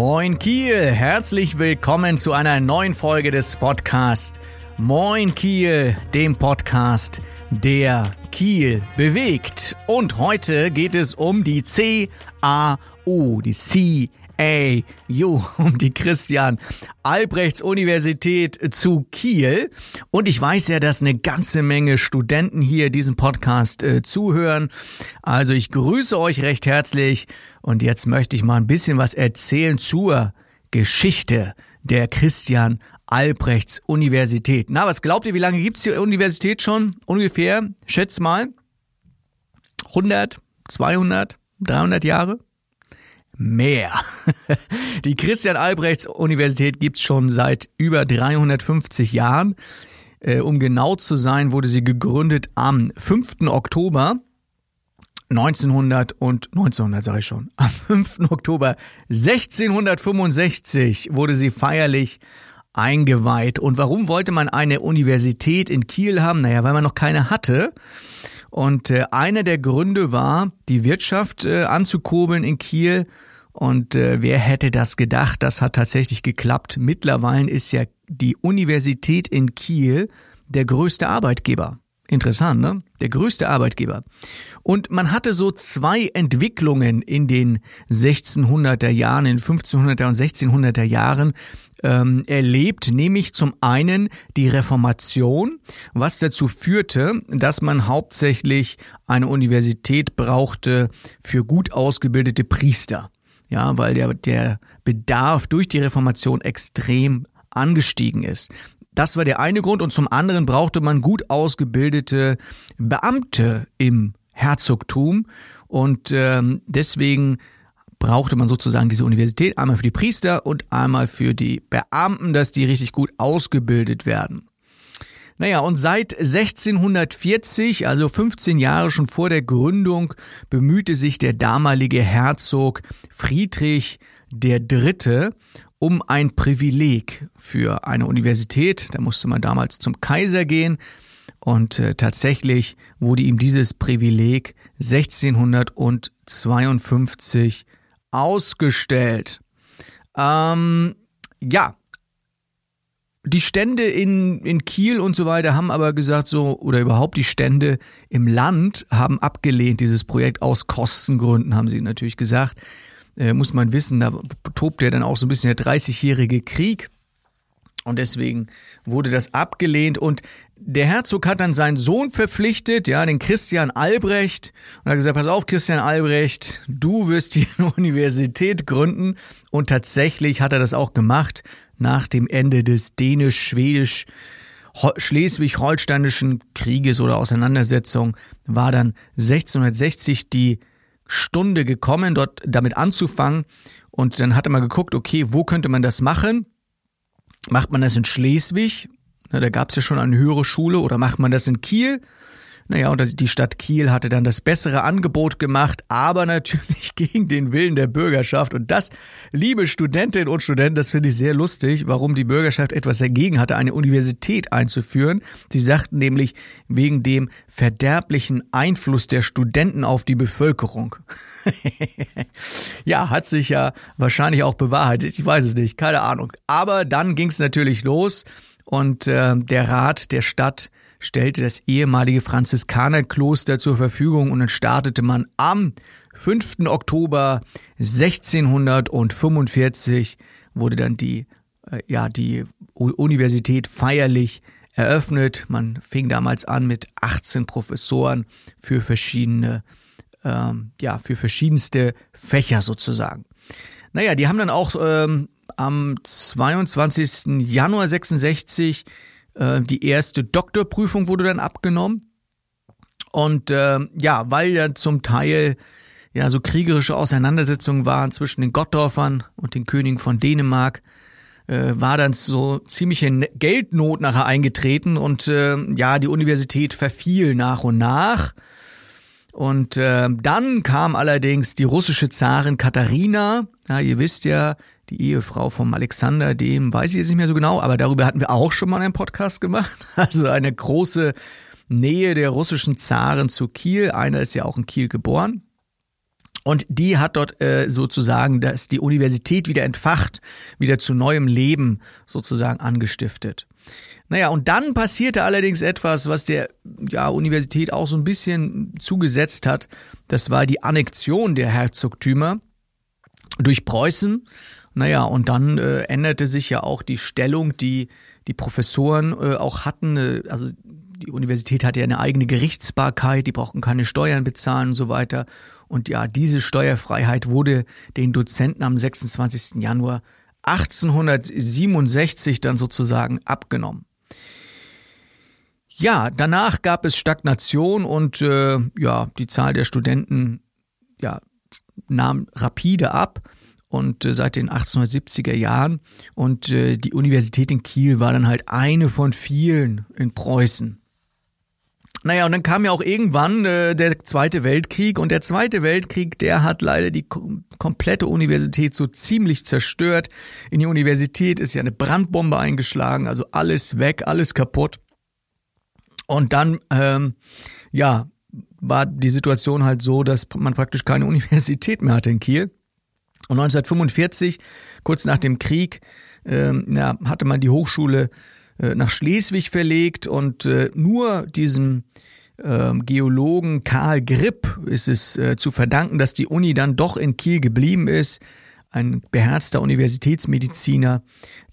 Moin Kiel, herzlich willkommen zu einer neuen Folge des Podcasts Moin Kiel, dem Podcast, der Kiel bewegt. Und heute geht es um die CAU, die C AU, um die Christian Albrechts Universität zu Kiel. Und ich weiß ja, dass eine ganze Menge Studenten hier diesen Podcast äh, zuhören. Also ich grüße euch recht herzlich. Und jetzt möchte ich mal ein bisschen was erzählen zur Geschichte der Christian Albrechts Universität. Na, was glaubt ihr, wie lange gibt's die Universität schon? Ungefähr, schätzt mal. 100, 200, 300 Jahre? Mehr. Die Christian Albrechts Universität gibt's schon seit über 350 Jahren. Äh, um genau zu sein, wurde sie gegründet am 5. Oktober 1900 und 1900 sage ich schon. Am 5. Oktober 1665 wurde sie feierlich eingeweiht. Und warum wollte man eine Universität in Kiel haben? Naja, weil man noch keine hatte. Und äh, einer der Gründe war, die Wirtschaft äh, anzukurbeln in Kiel. Und äh, wer hätte das gedacht? Das hat tatsächlich geklappt. Mittlerweile ist ja die Universität in Kiel der größte Arbeitgeber. Interessant, ne? Der größte Arbeitgeber. Und man hatte so zwei Entwicklungen in den 1600er Jahren, in 1500er und 1600er Jahren ähm, erlebt, nämlich zum einen die Reformation, was dazu führte, dass man hauptsächlich eine Universität brauchte für gut ausgebildete Priester. Ja, weil der, der Bedarf durch die Reformation extrem angestiegen ist. Das war der eine Grund und zum anderen brauchte man gut ausgebildete Beamte im Herzogtum und ähm, deswegen brauchte man sozusagen diese Universität einmal für die Priester und einmal für die Beamten, dass die richtig gut ausgebildet werden. Naja, und seit 1640, also 15 Jahre schon vor der Gründung, bemühte sich der damalige Herzog Friedrich Dritte um ein Privileg für eine Universität. Da musste man damals zum Kaiser gehen und äh, tatsächlich wurde ihm dieses Privileg 1652 ausgestellt. Ähm, ja, die Stände in, in Kiel und so weiter haben aber gesagt so, oder überhaupt die Stände im Land haben abgelehnt dieses Projekt aus Kostengründen, haben sie natürlich gesagt äh, muss man wissen, da tobt ja dann auch so ein bisschen der 30-jährige Krieg. Und deswegen wurde das abgelehnt und der Herzog hat dann seinen Sohn verpflichtet, ja, den Christian Albrecht, und hat gesagt, pass auf, Christian Albrecht, du wirst hier eine Universität gründen. Und tatsächlich hat er das auch gemacht nach dem Ende des dänisch-schwedisch Schleswig-Holsteinischen Krieges oder Auseinandersetzung war dann 1660 die Stunde gekommen, dort damit anzufangen. Und dann hat er mal geguckt, okay, wo könnte man das machen? Macht man das in Schleswig? Na, da gab es ja schon eine höhere Schule. Oder macht man das in Kiel? Naja, und die Stadt Kiel hatte dann das bessere Angebot gemacht, aber natürlich gegen den Willen der Bürgerschaft. Und das, liebe Studentinnen und Studenten, das finde ich sehr lustig, warum die Bürgerschaft etwas dagegen hatte, eine Universität einzuführen. Sie sagten nämlich wegen dem verderblichen Einfluss der Studenten auf die Bevölkerung. ja, hat sich ja wahrscheinlich auch bewahrheitet. Ich weiß es nicht, keine Ahnung. Aber dann ging es natürlich los und äh, der Rat der Stadt stellte das ehemalige Franziskanerkloster zur Verfügung und dann startete man am 5. Oktober 1645 wurde dann die, äh, ja, die Universität feierlich eröffnet. Man fing damals an mit 18 Professoren für verschiedene, ähm, ja, für verschiedenste Fächer sozusagen. Naja, die haben dann auch ähm, am 22. Januar 66 äh, die erste Doktorprüfung wurde dann abgenommen. Und äh, ja, weil ja zum Teil ja so kriegerische Auseinandersetzungen waren zwischen den Gottdorfern und den Königen von Dänemark, äh, war dann so ziemliche Geldnot nachher eingetreten und äh, ja, die Universität verfiel nach und nach. Und äh, dann kam allerdings die russische Zarin Katharina, ja, ihr wisst ja, die Ehefrau vom Alexander, dem weiß ich jetzt nicht mehr so genau, aber darüber hatten wir auch schon mal einen Podcast gemacht. Also eine große Nähe der russischen Zaren zu Kiel. Einer ist ja auch in Kiel geboren. Und die hat dort äh, sozusagen das, die Universität wieder entfacht, wieder zu neuem Leben sozusagen angestiftet. Naja, und dann passierte allerdings etwas, was der ja, Universität auch so ein bisschen zugesetzt hat. Das war die Annexion der Herzogtümer durch Preußen. Naja, und dann äh, änderte sich ja auch die Stellung, die die Professoren äh, auch hatten. Äh, also die Universität hatte ja eine eigene Gerichtsbarkeit, die brauchten keine Steuern bezahlen und so weiter. Und ja, diese Steuerfreiheit wurde den Dozenten am 26. Januar 1867 dann sozusagen abgenommen. Ja, danach gab es Stagnation und äh, ja, die Zahl der Studenten ja, nahm rapide ab und äh, seit den 1870er Jahren und äh, die Universität in Kiel war dann halt eine von vielen in Preußen. Naja, und dann kam ja auch irgendwann äh, der Zweite Weltkrieg und der Zweite Weltkrieg, der hat leider die komplette Universität so ziemlich zerstört. In die Universität ist ja eine Brandbombe eingeschlagen, also alles weg, alles kaputt. Und dann, ähm, ja, war die Situation halt so, dass man praktisch keine Universität mehr hatte in Kiel. Und 1945, kurz nach dem Krieg, ähm, ja, hatte man die Hochschule äh, nach Schleswig verlegt und äh, nur diesem äh, Geologen Karl Gripp ist es äh, zu verdanken, dass die Uni dann doch in Kiel geblieben ist. Ein beherzter Universitätsmediziner,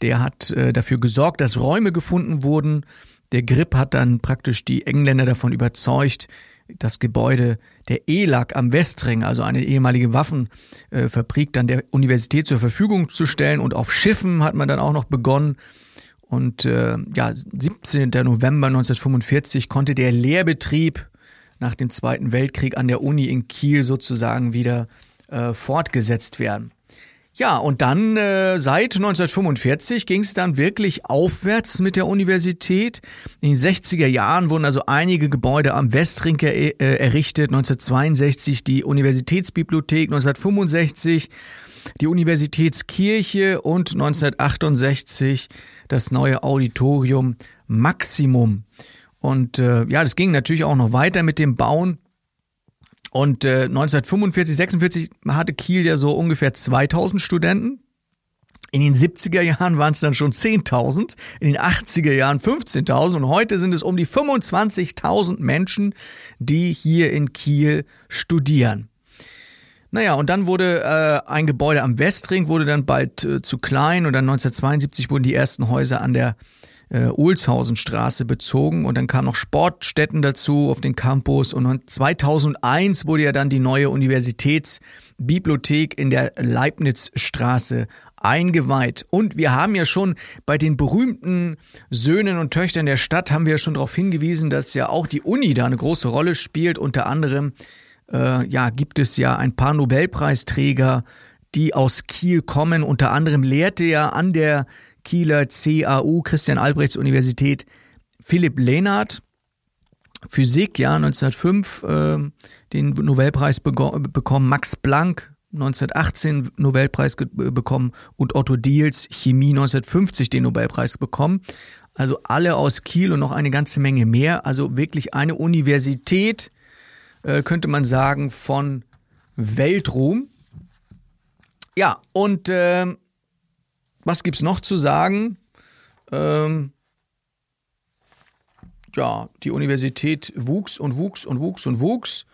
der hat äh, dafür gesorgt, dass Räume gefunden wurden. Der Gripp hat dann praktisch die Engländer davon überzeugt, das Gebäude der ELAG am Westring, also eine ehemalige Waffenfabrik, dann der Universität zur Verfügung zu stellen. Und auf Schiffen hat man dann auch noch begonnen, und äh, ja, 17. November 1945 konnte der Lehrbetrieb nach dem Zweiten Weltkrieg an der Uni in Kiel sozusagen wieder äh, fortgesetzt werden. Ja, und dann äh, seit 1945 ging es dann wirklich aufwärts mit der Universität. In den 60er Jahren wurden also einige Gebäude am Westring er, äh, errichtet. 1962 die Universitätsbibliothek, 1965 die Universitätskirche und 1968 das neue Auditorium Maximum. Und äh, ja, das ging natürlich auch noch weiter mit dem Bauen. Und äh, 1945, 46 hatte Kiel ja so ungefähr 2000 Studenten. In den 70er Jahren waren es dann schon 10.000, in den 80er Jahren 15.000 und heute sind es um die 25.000 Menschen, die hier in Kiel studieren. Naja, und dann wurde äh, ein Gebäude am Westring, wurde dann bald äh, zu klein und dann 1972 wurden die ersten Häuser an der äh, Ulshausenstraße bezogen und dann kamen noch Sportstätten dazu auf den Campus und 2001 wurde ja dann die neue Universitätsbibliothek in der Leibnizstraße eingeweiht. Und wir haben ja schon bei den berühmten Söhnen und Töchtern der Stadt haben wir ja schon darauf hingewiesen, dass ja auch die Uni da eine große Rolle spielt, unter anderem äh, ja, gibt es ja ein paar Nobelpreisträger, die aus Kiel kommen. Unter anderem lehrte ja an der Kieler CAU, Christian Albrechts Universität, Philipp Lehnert, Physik, ja, 1905 äh, den Nobelpreis bekommen, Max Planck 1918 Nobelpreis bekommen und Otto Diels Chemie 1950 den Nobelpreis bekommen. Also alle aus Kiel und noch eine ganze Menge mehr. Also wirklich eine Universität, äh, könnte man sagen, von Weltruhm. Ja, und äh, was gibt's noch zu sagen? Ähm, ja, die Universität wuchs und wuchs und wuchs und wuchs.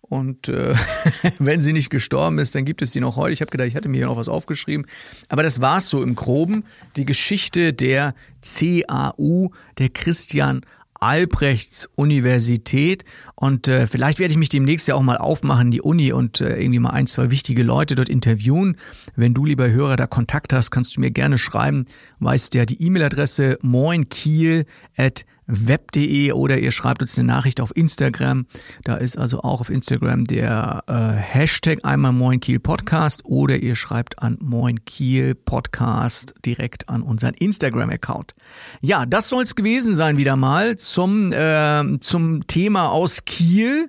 Und äh, wenn sie nicht gestorben ist, dann gibt es sie noch heute. Ich habe gedacht, ich hatte mir hier noch was aufgeschrieben. Aber das war's so im Groben. Die Geschichte der CAU, der Christian Albrechts Universität. Und äh, vielleicht werde ich mich demnächst ja auch mal aufmachen, die Uni und äh, irgendwie mal ein, zwei wichtige Leute dort interviewen. Wenn du, lieber Hörer, da Kontakt hast, kannst du mir gerne schreiben. Weißt ja die E-Mail-Adresse moinkiel at web.de oder ihr schreibt uns eine Nachricht auf Instagram. Da ist also auch auf Instagram der äh, Hashtag einmal Moin Kiel Podcast oder ihr schreibt an Moin Kiel Podcast direkt an unseren Instagram-Account. Ja, das soll es gewesen sein wieder mal zum, äh, zum Thema aus Kiel.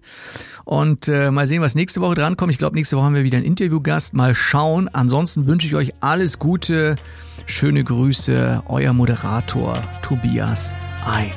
Und äh, mal sehen, was nächste Woche drankommt. Ich glaube, nächste Woche haben wir wieder einen Interviewgast. Mal schauen. Ansonsten wünsche ich euch alles Gute. Schöne Grüße, euer Moderator Tobias Ein.